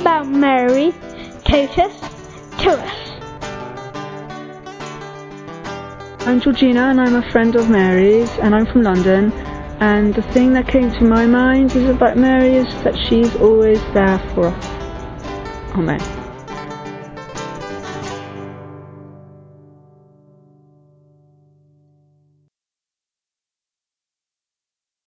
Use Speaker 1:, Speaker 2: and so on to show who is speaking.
Speaker 1: about Mary, Totus, to.
Speaker 2: I'm Georgina and I'm a friend of Mary's and I'm from London and the thing that came to my mind is about Mary is that she's always there for us. Amen.